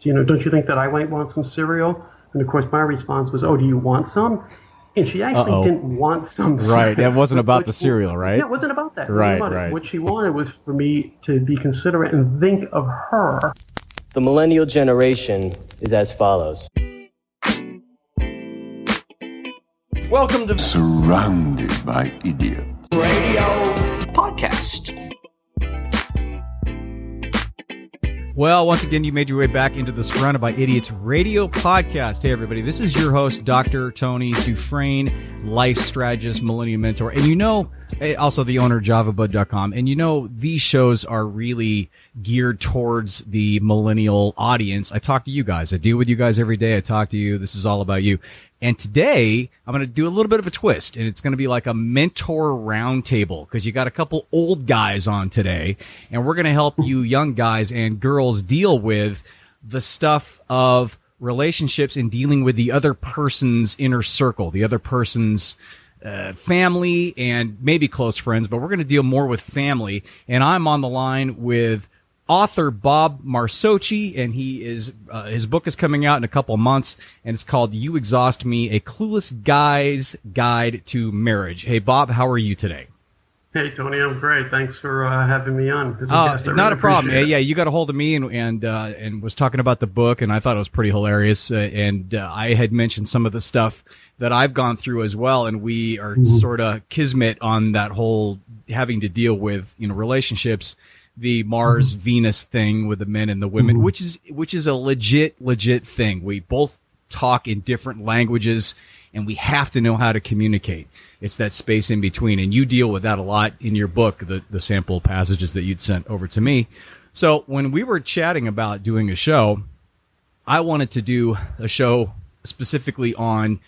You know, don't you think that I might want some cereal? And of course, my response was, "Oh, do you want some?" And she actually Uh-oh. didn't want some. Right. That wasn't about the What- cereal, right? Yeah, it wasn't about that. It wasn't Right, it. right. What she wanted was for me to be considerate and think of her. The millennial generation is as follows. Welcome to surrounded by idiots. Radio Podcast. Well, once again, you made your way back into the Surrounded by Idiots radio podcast. Hey, everybody, this is your host, Dr. Tony Dufresne, life strategist, millennium mentor. And you know, eh, also the owner JavaBud.com. And you know, these shows are really geared towards the millennial audience. I talk to you guys. I deal with you guys every day. I talk to you. This is all about you. And today I'm going to do a little bit of a twist and it's going to be like a mentor roundtable because you got a couple old guys on today and we're going to help you young guys and girls deal with the stuff of relationships and dealing with the other person's inner circle, the other person's uh, family and maybe close friends, but we're going to deal more with family. And I'm on the line with author Bob Marsocci, and he is uh, his book is coming out in a couple months, and it's called "You Exhaust Me: A Clueless Guy's Guide to Marriage." Hey, Bob, how are you today? Hey, Tony, I'm great. Thanks for uh, having me on. guest. Not really a problem. Yeah, yeah, you got a hold of me and and uh, and was talking about the book, and I thought it was pretty hilarious. Uh, and uh, I had mentioned some of the stuff that I've gone through as well, and we are sort of kismet on that whole having to deal with you know relationships, the Mars Venus thing with the men and the women, which is which is a legit legit thing. We both talk in different languages, and we have to know how to communicate. It's that space in between, and you deal with that a lot in your book, the the sample passages that you'd sent over to me. So when we were chatting about doing a show, I wanted to do a show specifically on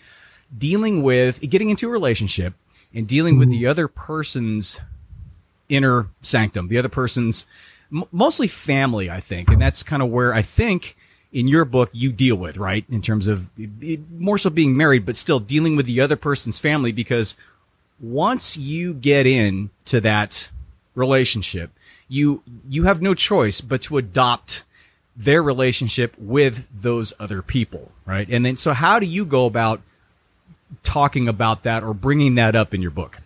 dealing with getting into a relationship and dealing with the mm-hmm. other person's inner sanctum, the other person's m- mostly family, I think. And that's kind of where I think in your book you deal with, right? In terms of more so being married, but still dealing with the other person's family because once you get in to that relationship, you, you have no choice but to adopt their relationship with those other people, right? And then, so how do you go about talking about that or bringing that up in your book?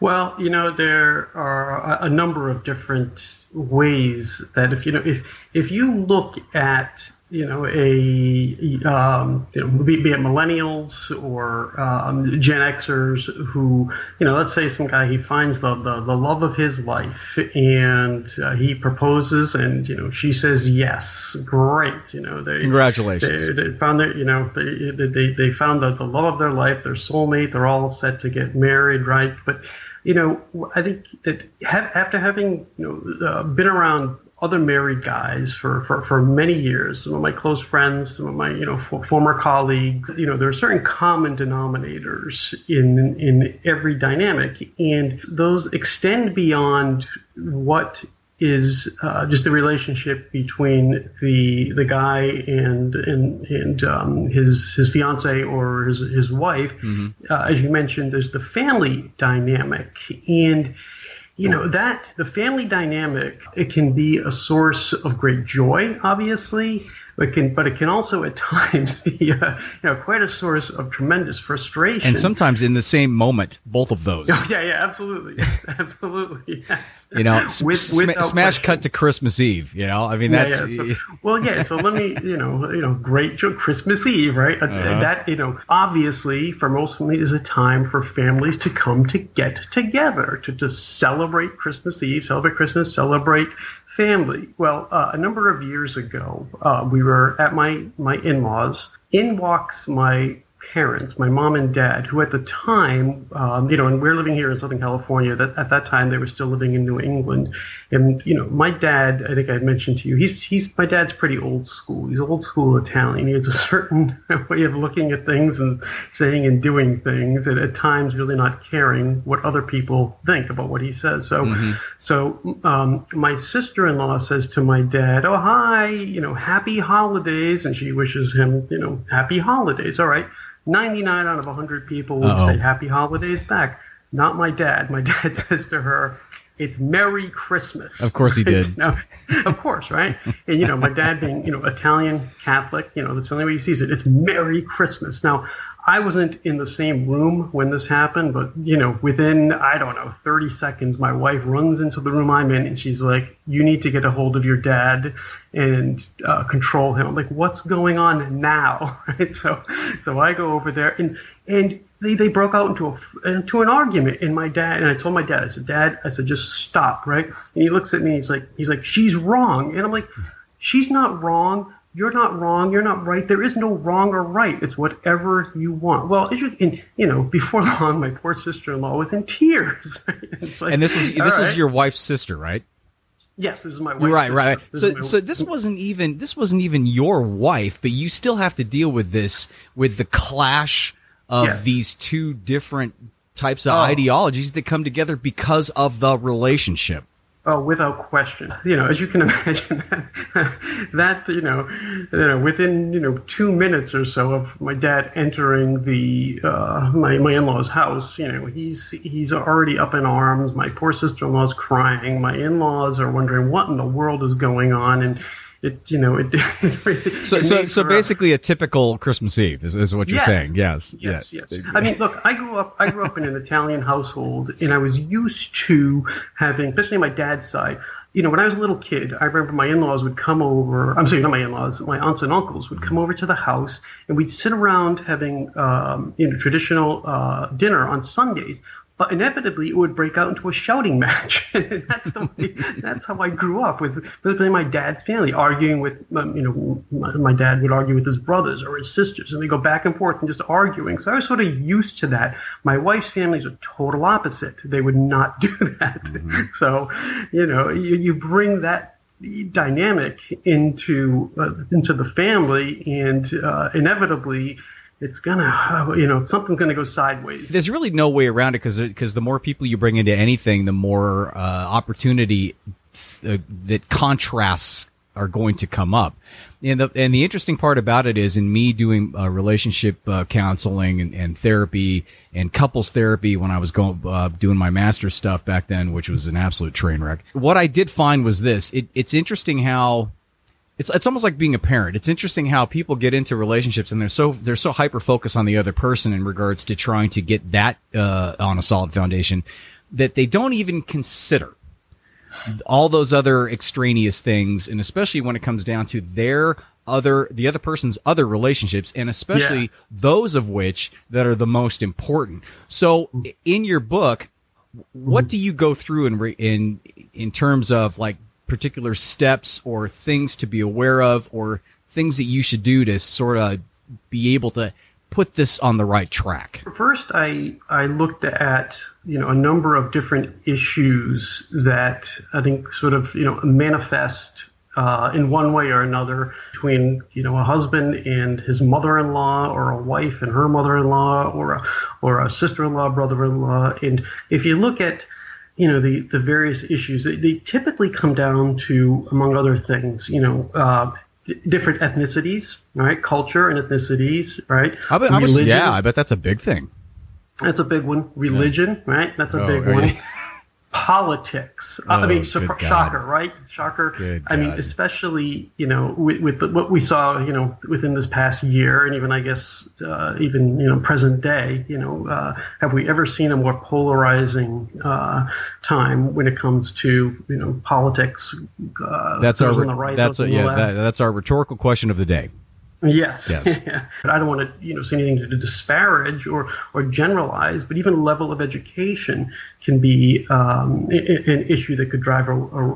Well, you know, there are a number of different ways that if you know if if you look at you know a um, you know be, be it millennials or um, Gen Xers who you know let's say some guy he finds the the, the love of his life and uh, he proposes and you know she says yes great you know they Congratulations. they, they found their, you know, they, they, they found the, the love of their life, their soulmate. They're all set to get married, right? But, you know, I think that after having, you know, uh, been around other married guys for, for, for many years, some of my close friends, some of my, you know, former colleagues, you know, there are certain common denominators in, in every dynamic. And those extend beyond what is uh, just the relationship between the the guy and and and um, his his fiance or his his wife. Uh, as you mentioned, there's the family dynamic, and you know that the family dynamic it can be a source of great joy, obviously. It can, but it can also at times be, uh, you know, quite a source of tremendous frustration. And sometimes in the same moment, both of those. yeah, yeah, absolutely, absolutely, yes. You know, With- without smash question. cut to Christmas Eve. You know, I mean that's yeah, so- well, yeah. So let me, you know, you know, great Christmas Eve, right? Uh, Uh-huh. That, you know, obviously for most families is a time for families to come to get together to to celebrate Christmas Eve, celebrate Christmas, celebrate family. Well, uh, a number of years ago, uh, we were at my my in-laws. In walks my parents, my mom and dad, who at the time, um, you know, and we're living here in Southern California. That at that time they were still living in New England, and you know, my dad. I think I mentioned to you, he's he's my dad's pretty old school. He's old school Italian. He has a certain way of looking at things and saying and doing things, and at times really not caring what other people think about what he says. So, so um, my sister-in-law says to my dad, "Oh hi, you know, happy holidays," and she wishes him, you know, happy holidays. All right. 99 out of 100 people would Uh-oh. say happy holidays back. Not my dad. My dad says to her, it's Merry Christmas. Of course he did. no, of course, right? And you know, my dad being you know Italian Catholic, you know that's the only way he sees it. It's Merry Christmas. Now, I wasn't in the same room when this happened, but you know, within I don't know 30 seconds, my wife runs into the room I'm in, and she's like, "You need to get a hold of your dad and uh, control him." I'm like, "What's going on now?" Right? So, so I go over there, and and they, they broke out into a into an argument. And my dad and I told my dad, I said, "Dad," I said, "just stop." Right? And he looks at me, he's like, he's like, "She's wrong," and I'm like, "She's not wrong." You're not wrong, you're not right. There is no wrong or right. It's whatever you want. Well, as you, you know, before long, my poor sister-in-law was in tears. like, and this was this right. was your wife's sister, right? Yes, this is my wife. Right, right. So, so this wasn't even this wasn't even your wife, but you still have to deal with this with the clash of yes. these two different types of oh. ideologies that come together because of the relationship. Oh, without question. You know, as you can imagine, that you know, you know, within you know two minutes or so of my dad entering the uh, my my in-laws' house, you know, he's he's already up in arms. My poor sister-in-law's crying. My in-laws are wondering what in the world is going on, and it you know it. it so so so basically a, typical Christmas Eve is, is what you're yes, saying. Yes, yes, yes. yes. I mean, look, I grew up I grew up in an Italian household, and I was used to having, especially my dad's side. You know, when I was a little kid, I remember my in-laws would come over. I'm sorry, not my in-laws. My aunts and uncles would come over to the house, and we'd sit around having, um, you know, traditional uh, dinner on Sundays but inevitably it would break out into a shouting match. that's way, that's how I grew up with, with my dad's family arguing with um, you know my, my, dad would argue with his brothers or his sisters and they go back and forth and just arguing. So I was sort of used to that. My wife's family is a total opposite. They would not do that. Mm-hmm. So you know you, you bring that dynamic into uh, into the family and uh, inevitably it's gonna you know something's gonna go sideways. There's really no way around it because because the more people you bring into anything the more uh, opportunity th- uh, that contrasts are going to come up. And the and the interesting part about it is in me doing uh, relationship uh, counseling and, and, therapy and couples therapy when I was going uh, doing my master stuff back then which was an absolute train wreck what I did find was this. It, it's interesting how it's it's almost like being a parent. It's interesting how people get into relationships and they're so they're so hyper focused on the other person in regards to trying to get that uh, on a solid foundation that they don't even consider all those other extraneous things, and especially when it comes down to their other the other person's other relationships, and especially yeah. those of which that are the most important. So, in your book, what do you go through in in in terms of like particular steps or things to be aware of or things that you should do to sort of be able to put this on the right track? First, I I looked at you know a number of different issues that I think sort of you know manifest uh, in one way or another between you know a husband and his mother-in-law or a wife and her mother-in-law or a or a sister-in-law brother-in-law and if you look at you know the the various issues. They, they typically come down to among other things you know uh, d- different ethnicities right? Culture and ethnicities right? I bet, I was, yeah i bet that's a big thing. That's a big one. Religion yeah. right? That's a oh, big one politics. Oh, I mean, shocker, right? Shocker. Good I God. mean, especially you know with, with the, what we saw, you know, within this past year, and even I guess uh, even you know present day, you know, uh, have we ever seen a more polarizing uh, time when it comes to you know politics? Uh, that's our right, that's a, yeah that, that's our rhetorical question of the day. Yes. Yes. but I don't want to, you know, say anything to disparage or or generalize, but even level of education can be um, an issue that could drive a, a,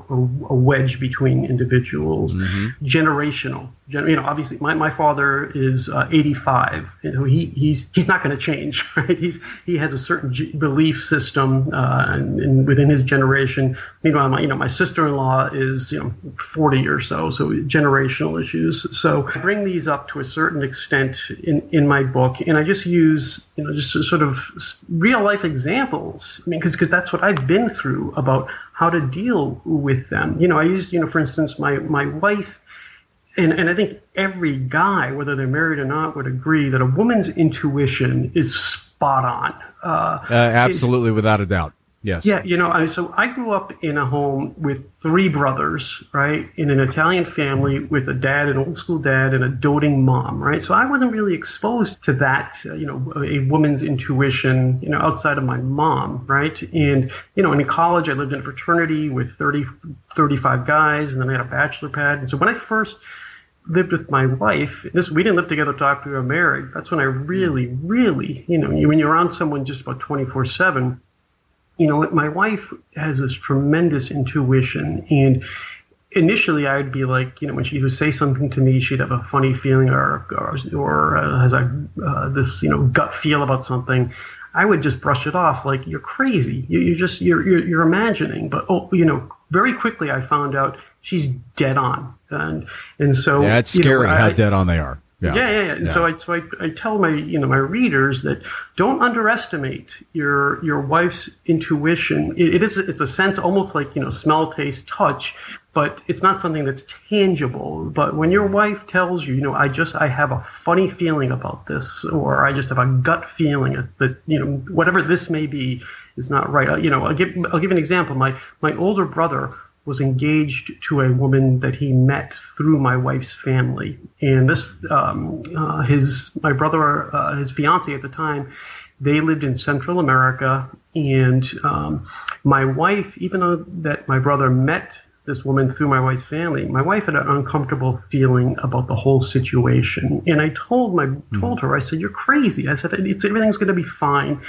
a wedge between individuals. Mm-hmm. Generational, you know, obviously my, my father is uh, 85. You know, he he's he's not going to change, right? He's he has a certain g- belief system uh, and, and, within his generation. Meanwhile, my you know my sister-in-law is you know 40 or so, so generational issues. So I bring these up to a certain extent in in my book, and I just use you know just sort of real life examples. I mean, because because that's what I've been through about how to deal with them. You know, I used, you know, for instance, my, my wife, and, and I think every guy, whether they're married or not, would agree that a woman's intuition is spot on. Uh, uh, absolutely, without a doubt. Yes. Yeah, you know, I, so I grew up in a home with three brothers, right, in an Italian family with a dad, an old school dad, and a doting mom, right. So I wasn't really exposed to that, uh, you know, a woman's intuition, you know, outside of my mom, right. And you know, in college, I lived in a fraternity with 30, 35 guys, and then I had a bachelor pad. And so when I first lived with my wife. This we didn't live together till after we were married. That's when I really, really, you know, when you're around someone just about 24 seven you know, my wife has this tremendous intuition, and initially I'd be like, you know, when she would say something to me, she'd have a funny feeling or or, or uh, has a uh, this you know gut feel about something. I would just brush it off like you're crazy. You, you just you're, you're you're imagining. But oh, you know, very quickly I found out she's dead on, and and so yeah, it's scary know, how I, dead on they are. Yeah, yeah, yeah. yeah. And yeah. so I so I, I tell my you know my readers that don't underestimate your your wife's intuition. It, it is it's a sense almost like you know smell, taste, touch, but it's not something that's tangible. But when your wife tells you, you know, I just I have a funny feeling about this, or I just have a gut feeling that you know whatever this may be is not right. Uh, you know, I'll give I'll give an example. My my older brother was engaged to a woman that he met through my wife's family. And this, um, uh, his, my brother, uh, his fiance at the time, they lived in Central America. And um, my wife, even though that my brother met this woman through my wife's family, my wife had an uncomfortable feeling about the whole situation. And I told my told her, I said, "You're crazy." I said, "It's everything's going to be fine."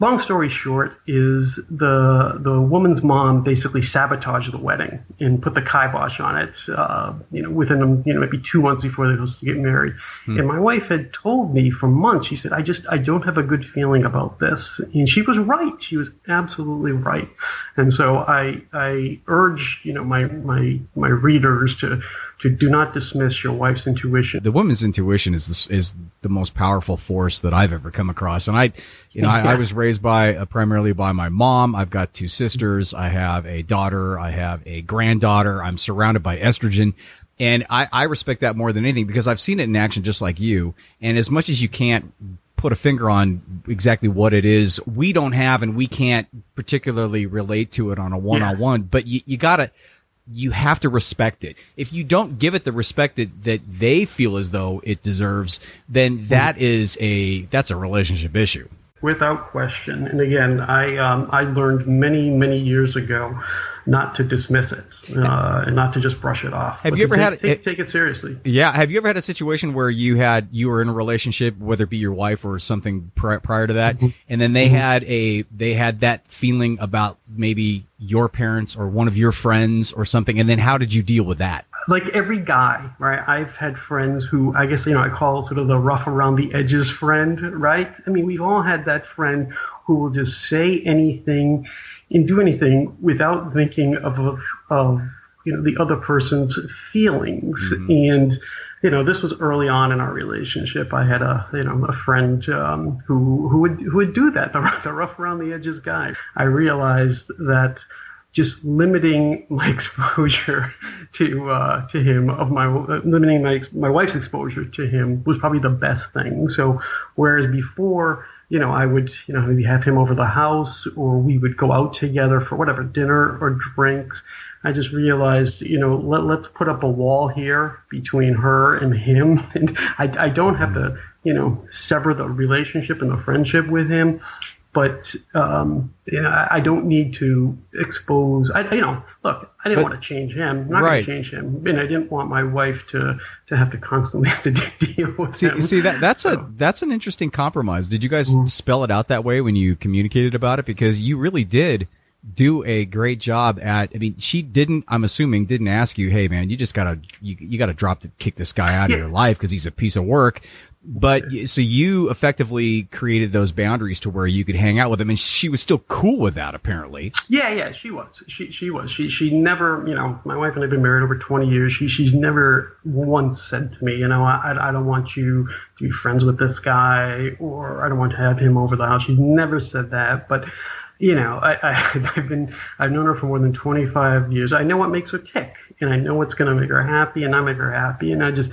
Long story short is the the woman's mom basically sabotaged the wedding and put the kibosh on it. Uh, you know, within you know maybe two months before they were supposed to get married. Hmm. And my wife had told me for months. She said, "I just I don't have a good feeling about this," and she was right. She was absolutely right. And so I I urge you know my my my readers to to do not dismiss your wife's intuition. The woman's intuition is the, is the most powerful force that I've ever come across. And I, you know, I, I was raised by uh, primarily by my mom. I've got two sisters. I have a daughter. I have a granddaughter. I'm surrounded by estrogen. And I, I respect that more than anything because I've seen it in action just like you. And as much as you can't put a finger on exactly what it is, we don't have and we can't particularly relate to it on a one on one, but you, you gotta, you have to respect it. If you don't give it the respect that, that they feel as though it deserves, then that is a that's a relationship issue. Without question. And again, I um, I learned many many years ago not to dismiss it uh, and not to just brush it off. Have you ever take, had take, take, it seriously? Yeah. Have you ever had a situation where you had you were in a relationship, whether it be your wife or something pri- prior to that, mm-hmm. and then they mm-hmm. had a they had that feeling about maybe your parents or one of your friends or something, and then how did you deal with that? Like every guy, right? I've had friends who I guess you know I call sort of the rough around the edges friend, right? I mean, we've all had that friend who will just say anything and do anything without thinking of of, of you know the other person's feelings mm-hmm. and you know this was early on in our relationship i had a you know a friend um, who who would who would do that the, the rough around the edges guy i realized that just limiting my exposure to uh, to him of my uh, limiting my my wife's exposure to him was probably the best thing. So whereas before, you know, I would you know maybe have him over the house or we would go out together for whatever dinner or drinks. I just realized, you know, let, let's put up a wall here between her and him, and I, I don't have to, you know, sever the relationship and the friendship with him but um, you know, I don't need to expose. I, you know, look, I didn't but, want to change him. I'm not right. going to change him, and I didn't want my wife to to have to constantly have to deal with see, him. See, that that's so. a that's an interesting compromise. Did you guys mm-hmm. spell it out that way when you communicated about it? Because you really did do a great job at. I mean, she didn't. I'm assuming didn't ask you, "Hey, man, you just gotta you, you gotta drop to kick this guy out yeah. of your life because he's a piece of work." But so you effectively created those boundaries to where you could hang out with him, and she was still cool with that, apparently. Yeah, yeah, she was. She she was. She she never, you know, my wife and I've been married over twenty years. She she's never once said to me, you know, I I don't want you to be friends with this guy, or I don't want to have him over the house. She's never said that, but you know, I, I, have been, I've known her for more than 25 years. I know what makes her tick, and I know what's going to make her happy, and I make her happy, and I just,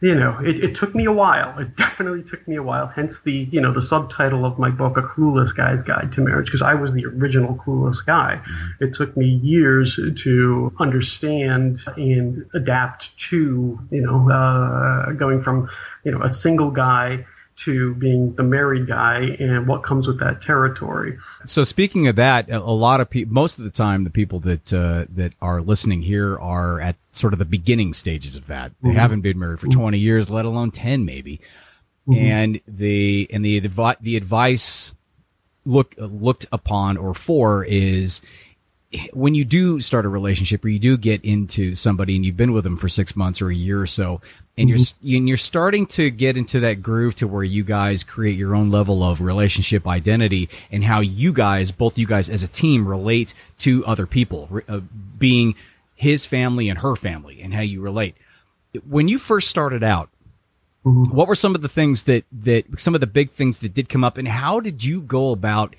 you know, it, it took me a while. It definitely took me a while. Hence the, you know, the subtitle of my book, A Clueless Guy's Guide to Marriage, because I was the original clueless guy. Mm-hmm. It took me years to understand and adapt to, you know, uh, going from, you know, a single guy to being the married guy and what comes with that territory. So speaking of that, a lot of people, most of the time, the people that uh, that are listening here are at sort of the beginning stages of that. They mm-hmm. haven't been married for mm-hmm. 20 years, let alone 10 maybe. Mm-hmm. And the and the the advice look looked upon or for is when you do start a relationship or you do get into somebody and you've been with them for six months or a year or so, and mm-hmm. you're and you're starting to get into that groove to where you guys create your own level of relationship identity and how you guys, both you guys as a team, relate to other people, uh, being his family and her family, and how you relate. When you first started out, mm-hmm. what were some of the things that that some of the big things that did come up, and how did you go about?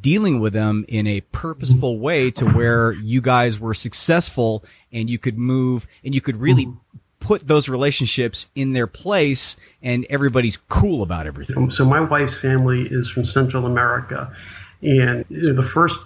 Dealing with them in a purposeful way to where you guys were successful and you could move and you could really put those relationships in their place and everybody's cool about everything. So my wife's family is from Central America. And the first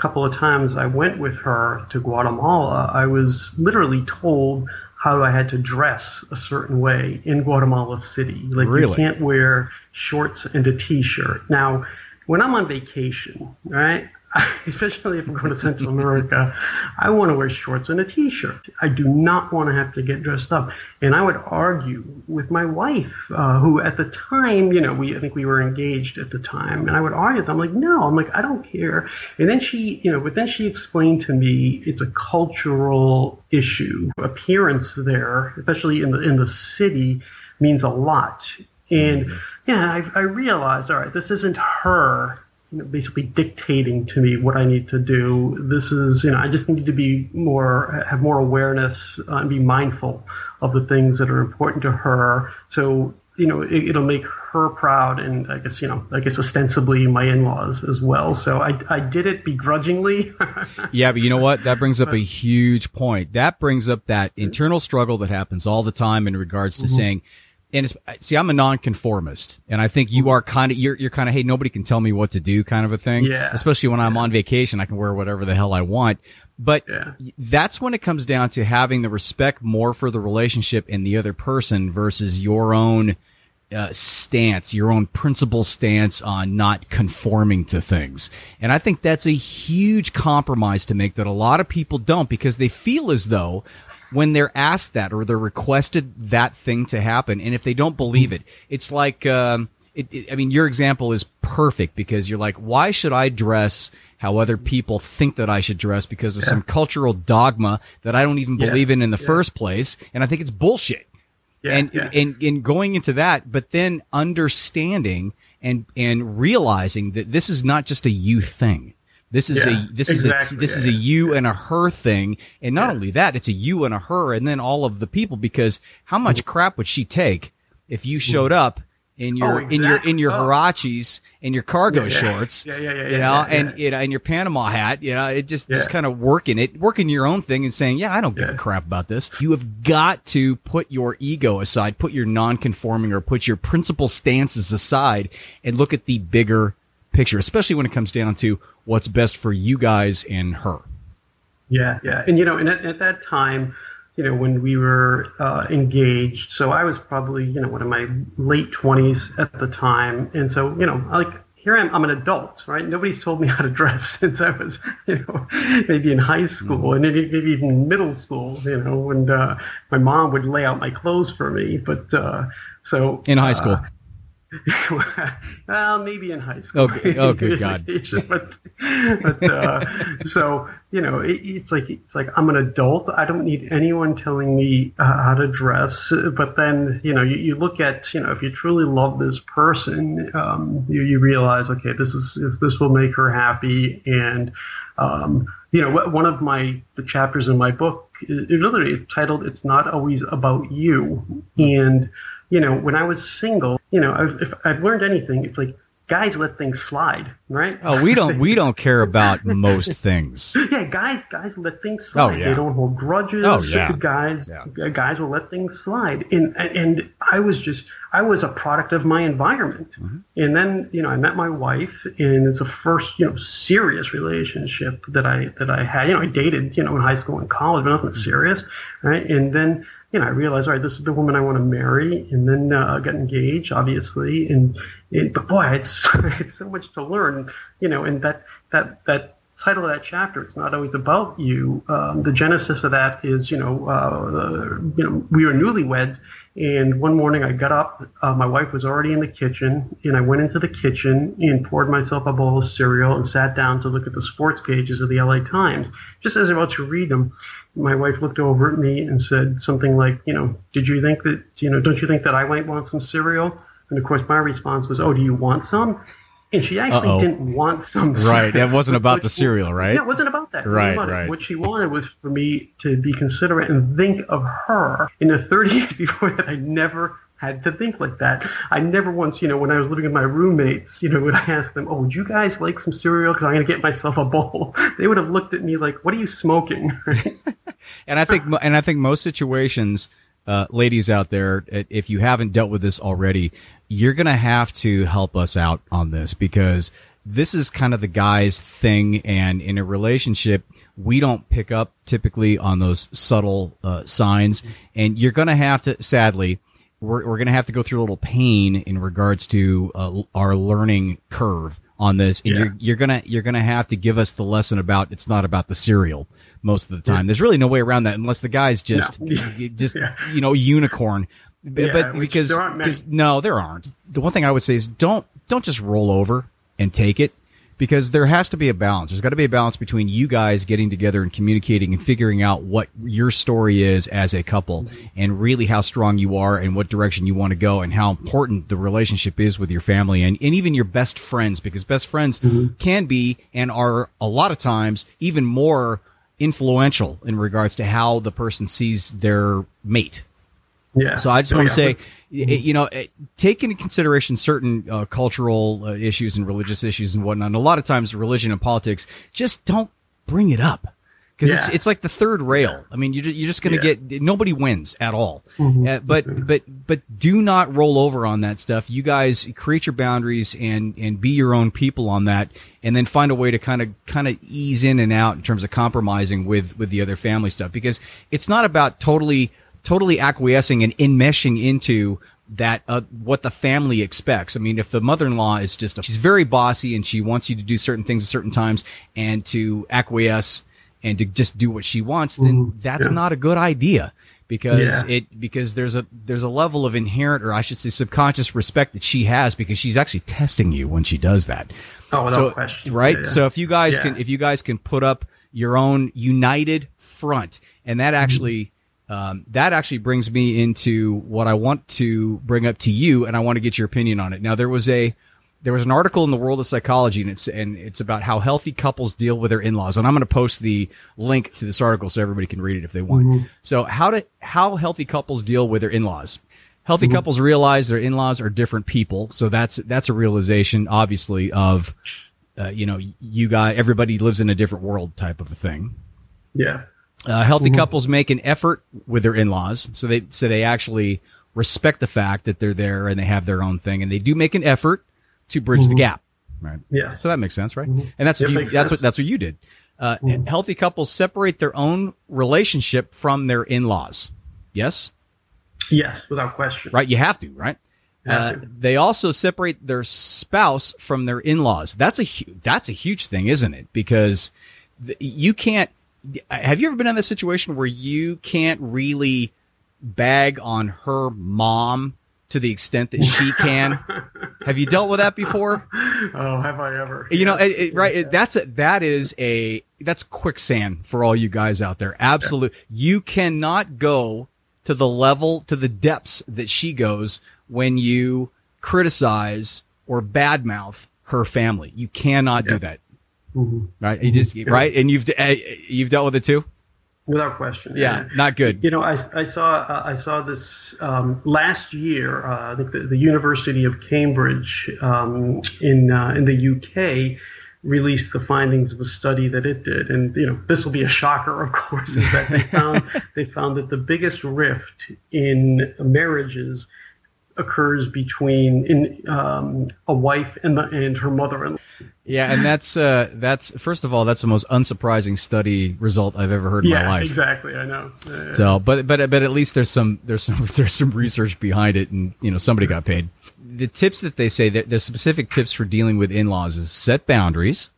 couple of times I went with her to Guatemala, I was literally told how I had to dress a certain way in Guatemala City. Like really? you can't wear shorts and a t-shirt. Now, when I'm on vacation, right? especially if I'm going to Central America, I want to wear shorts and a t-shirt. I do not want to have to get dressed up. And I would argue with my wife, uh, who at the time, you know, we I think we were engaged at the time, and I would argue with them, I'm like, no, I'm like, I don't care. And then she, you know, but then she explained to me it's a cultural issue. Appearance there, especially in the in the city, means a lot. And mm-hmm. Yeah, I, I realized, all right, this isn't her you know, basically dictating to me what I need to do. This is, you know, I just need to be more, have more awareness uh, and be mindful of the things that are important to her. So, you know, it, will make her proud and I guess, you know, I guess ostensibly my in-laws as well. So I, I did it begrudgingly. yeah, but you know what? That brings up a huge point. That brings up that internal struggle that happens all the time in regards to mm-hmm. saying, and see, I'm a nonconformist, and I think you are kind of you're you're kind of hey, nobody can tell me what to do, kind of a thing. Yeah. Especially when I'm on vacation, I can wear whatever the hell I want. But yeah. that's when it comes down to having the respect more for the relationship and the other person versus your own uh, stance, your own principle stance on not conforming to things. And I think that's a huge compromise to make that a lot of people don't because they feel as though when they're asked that or they're requested that thing to happen, and if they don't believe it, it's like, um, it, it, I mean, your example is perfect because you're like, why should I dress how other people think that I should dress because of yeah. some cultural dogma that I don't even believe yes. in in the yeah. first place, and I think it's bullshit. Yeah, and, yeah. and and going into that, but then understanding and and realizing that this is not just a you thing. This is yeah, a this exactly, is a this yeah, is a you yeah. and a her thing, and not only that, it's a you and a her, and then all of the people. Because how much mm-hmm. crap would she take if you showed mm-hmm. up in your oh, exactly. in your in your oh. in your cargo shorts, yeah, yeah, yeah, you know, and you know, and your Panama hat, you know, it just just kind of working it, working your own thing, and saying, yeah, I don't give a crap about this. You have got to put your ego aside, put your non-conforming or put your principal stances aside, and look at the bigger picture, especially when it comes down to what's best for you guys and her. Yeah, yeah. And, you know, and at, at that time, you know, when we were uh, engaged, so I was probably, you know, one of my late 20s at the time. And so, you know, like, here I am, I'm an adult, right? Nobody's told me how to dress since I was, you know, maybe in high school mm-hmm. and maybe even middle school, you know, and uh, my mom would lay out my clothes for me. But uh, so. In high school. Uh, well, maybe in high school. Okay. Oh, good God. but, but uh, so you know, it, it's like it's like I'm an adult. I don't need anyone telling me uh, how to dress. But then you know, you, you, look at you know, if you truly love this person, um, you, you realize, okay, this is this will make her happy, and um, you know, one of my the chapters in my book, it, it literally is titled "It's Not Always About You," and you know, when I was single, you know, I've, if I've learned anything, it's like guys let things slide, right? Oh, we don't we don't care about most things. Yeah, guys, guys let things slide. Oh, yeah. They don't hold grudges. Oh, yeah. Guys, Yeah. guys will let things slide. And and I was just, I was a product of my environment. Mm-hmm. And then, you know, I met my wife, and it's the first, you know, serious relationship that I that I had. You know, I dated, you know, in high school and college, but nothing Mm-hmm. serious, right? And then. You know, I realized, all right, this is the woman I want to marry, and then uh, got engaged, obviously, and, and but boy, I had, so, I had so much to learn, you know, and that that that title of that chapter, it's not always about you. Um, the genesis of that is, you know, uh, you know, we were newlyweds, and one morning I got up, uh, my wife was already in the kitchen, and I went into the kitchen and poured myself a bowl of cereal and sat down to look at the sports pages of the LA Times. Just as I was about to read them, my wife looked over at me and said something like, you know, did you think that, you know, don't you think that I might want some cereal? And of course, my response was, oh, do you want some? And she actually Uh-oh. didn't want some. Right, That wasn't about the cereal, right? Yeah, it wasn't about that. It wasn't Right, it. right. What she wanted was for me to be considerate and think of her. In the 30 years before that, I never had to think like that. I never once, you know, when I was living with my roommates, you know, would I ask them, "Oh, would you guys like some cereal? Because I'm going to get myself a bowl." They would have looked at me like, "What are you smoking?" And I think, and I think most situations, uh, ladies out there, if you haven't dealt with this already, you're going to have to help us out on this because this is kind of the guy's thing. And in a relationship, we don't pick up typically on those subtle uh, signs. And you're going to have to, sadly, we're, we're going to have to go through a little pain in regards to uh, our learning curve on this. And Yeah. you're, you're gonna you're gonna have to give us the lesson about it's not about the cereal most of the time. There's really no way around that unless the guy's just No. just Yeah. you know unicorn. Yeah, but because there aren't many. 'cause- no, there aren't. The one thing I would say is don't don't just roll over and take it because there has to be a balance. There's got to be a balance between you guys getting together and communicating and figuring out what your story is as a couple and really how strong you are and what direction you want to go and how important the relationship is with your family and, and even your best friends because best friends mm-hmm. can be and are a lot of times even more influential in regards to how the person sees their mate. Yeah. So I just Oh, want to say, you know, eh, take into consideration certain uh, cultural uh, issues and religious issues and whatnot. And a lot of times, religion and politics just don't bring it up because it's Yeah. it's like the third rail. I mean, you're ju- you're just going to Yeah. get nobody wins at all. Mm-hmm. Uh, but but but do not roll over on that stuff. You guys create your boundaries and and be your own people on that, and then find a way to kind of kind of ease in and out in terms of compromising with with the other family stuff because it's not about totally totally acquiescing and enmeshing into that uh, what the family expects. I mean, if the mother-in-law is just a, she's very bossy and she wants you to do certain things at certain times and to acquiesce and to just do what she wants, then that's yeah. not a good idea because Yeah. it because there's a there's a level of inherent or I should say subconscious respect that she has because she's actually testing you when she does that. Oh, without so, question. Right? Yeah. So if you guys can if you guys can put up your own united front and that actually um, that actually brings me into what I want to bring up to you, and I want to get your opinion on it. Now, there was a there was an article in the world of psychology, and it's and it's about how healthy couples deal with their in-laws. And I'm going to post the link to this article so everybody can read it if they want. So, how to how healthy couples deal with their in-laws. Healthy couples realize their in-laws are different people, so that's that's a realization, obviously, of uh, you know you guys everybody lives in a different world type of a thing. yeah. Uh, healthy couples make an effort with their in-laws, so they so they actually respect the fact that they're there and they have their own thing, and they do make an effort to bridge the gap. Right. Yeah. So that makes sense, right? And that's what you, that's sense. what that's what you did. Uh, Healthy couples separate their own relationship from their in-laws. Yes, Yes, without question. right. You have to, right? Uh, they also separate their spouse from their in-laws. That's a hu- that's a huge thing, isn't it? Because th- you can't. Have you ever been in this situation where you can't really bag on her mom to the extent that she can? have you dealt with that before? Oh, have I ever? You know, it, it- right? It, that's a, that is a that's quicksand for all you guys out there. Absolute. You cannot go to the level to the depths that she goes when you criticize or badmouth her family. You cannot do that. Mhm. Right? You just right, and you've uh, you've dealt with it too. Without question. Yeah, not good. You know, I, I saw uh, I saw this um, last year. Uh, I think the, the, University of Cambridge um, in uh, in the UK released the findings of a study that it did, and you know this will be a shocker, of course, is that they found they found that the biggest rift in marriages occurs between in um, a wife and the, and her mother-in-law. Yeah, and that's uh, that's first of all, that's the most unsurprising study result I've ever heard in yeah, my life. exactly. I know. Uh, so, but but but at least there's some there's some there's some research behind it, and you know somebody got paid. The tips that they say that the specific tips for dealing with in-laws is set boundaries.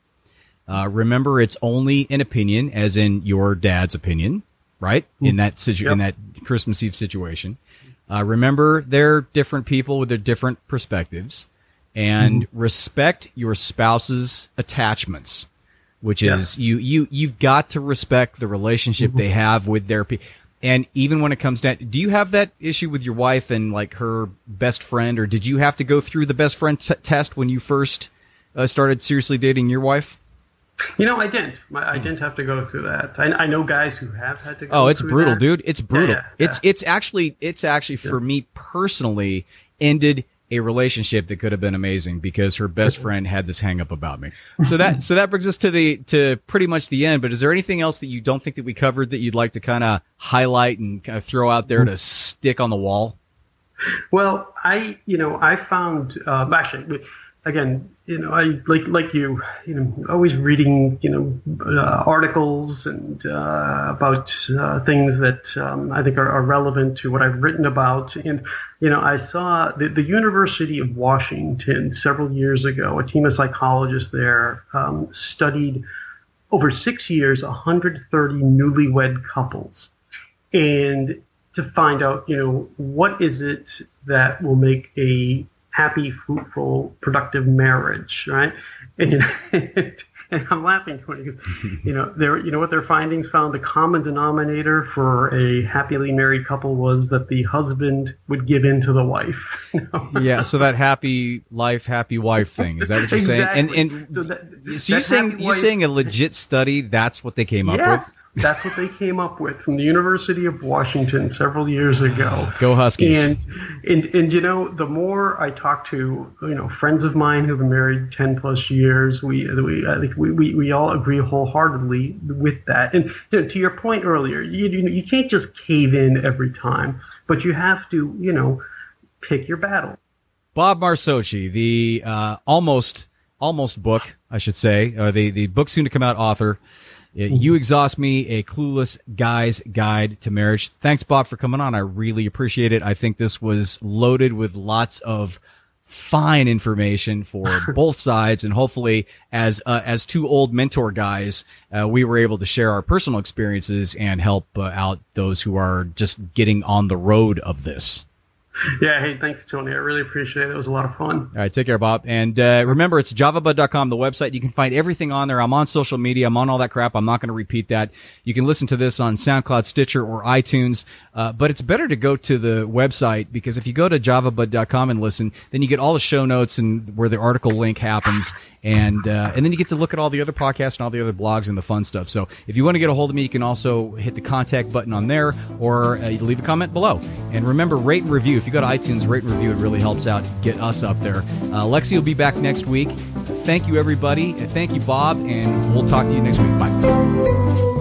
Uh, remember, it's only an opinion, as in your dad's opinion, right? In hmm. that situ- yep. in that Christmas Eve situation. Uh, remember, they're different people with their different perspectives and mm-hmm. respect your spouse's attachments, which is you, you, you've got to respect the relationship mm-hmm. they have with their people. And even when it comes down, do you have that issue with your wife and like her best friend, or did you have to go through the best friend t- test when you first uh, started seriously dating your wife? You know, I didn't. I didn't have to go through that. I, I know guys who have had to. go Oh, it's brutal, that. dude. It's brutal. Yeah, yeah, it's it's actually it's actually for me personally ended a relationship that could have been amazing because her best friend had this hang up about me. So that so that brings us to the to pretty much the end. But is there anything else that you don't think that we covered that you'd like to kind of highlight and kind of throw out there to stick on the wall? Well, I you know I found uh, actually again you know, I like like you, you know, always reading, you know, uh, articles and uh, about uh, things that um, I think are, are, relevant to what I've written about. And you know, I saw the, the University of Washington several years ago. A team of psychologists there um, studied over six years 130 newlywed couples, and to find out, you know, what is it that will make a happy, fruitful, productive marriage, right? And, you know, and I'm laughing when you, know, there, you know what their findings found? The common denominator for a happily married couple was that the husband would give in to the wife. Yeah, so that happy life, happy wife thing is that what you're exactly. saying? And and so, that, so you saying you're saying a legit study? That's what they came up with. That's what they came up with from the University of Washington several years ago. Go Huskies! And and and you know, the more I talk to you know friends of mine who've been married ten plus years, we we I think we, we, we all agree wholeheartedly with that. And you know, to your point earlier, you you, can't just cave in every time, but you have to you know pick your battle. Bob Marsocci, the uh, almost almost book, I should say, or the the book soon to come out author. You Exhaust Me, a clueless guy's guide to marriage. Thanks, Bob, for coming on. I really appreciate it. I think this was loaded with lots of fine information for both sides, and hopefully, as uh, as two old mentor guys, uh, we were able to share our personal experiences and help uh, out those who are just getting on the road of this. Yeah, hey, thanks, Tony. I really appreciate it. It was a lot of fun. All right, take care, Bob. And uh, remember, it's javabud.com, the website. You can find everything on there. I'm on social media. I'm on all that crap. I'm not going to repeat that. You can listen to this on SoundCloud, Stitcher, or iTunes. Uh, but it's better to go to the website because if you go to javabud.com and listen, then you get all the show notes and where the article link happens, and uh, and then you get to look at all the other podcasts and all the other blogs and the fun stuff. So if you want to get a hold of me, you can also hit the contact button on there or uh, leave a comment below. And remember, rate and review. If you go to iTunes, rate and review. It really helps out get us up there. Uh, Lexi will be back next week. Thank you, everybody. Thank you, Bob, and we'll talk to you next week. Bye.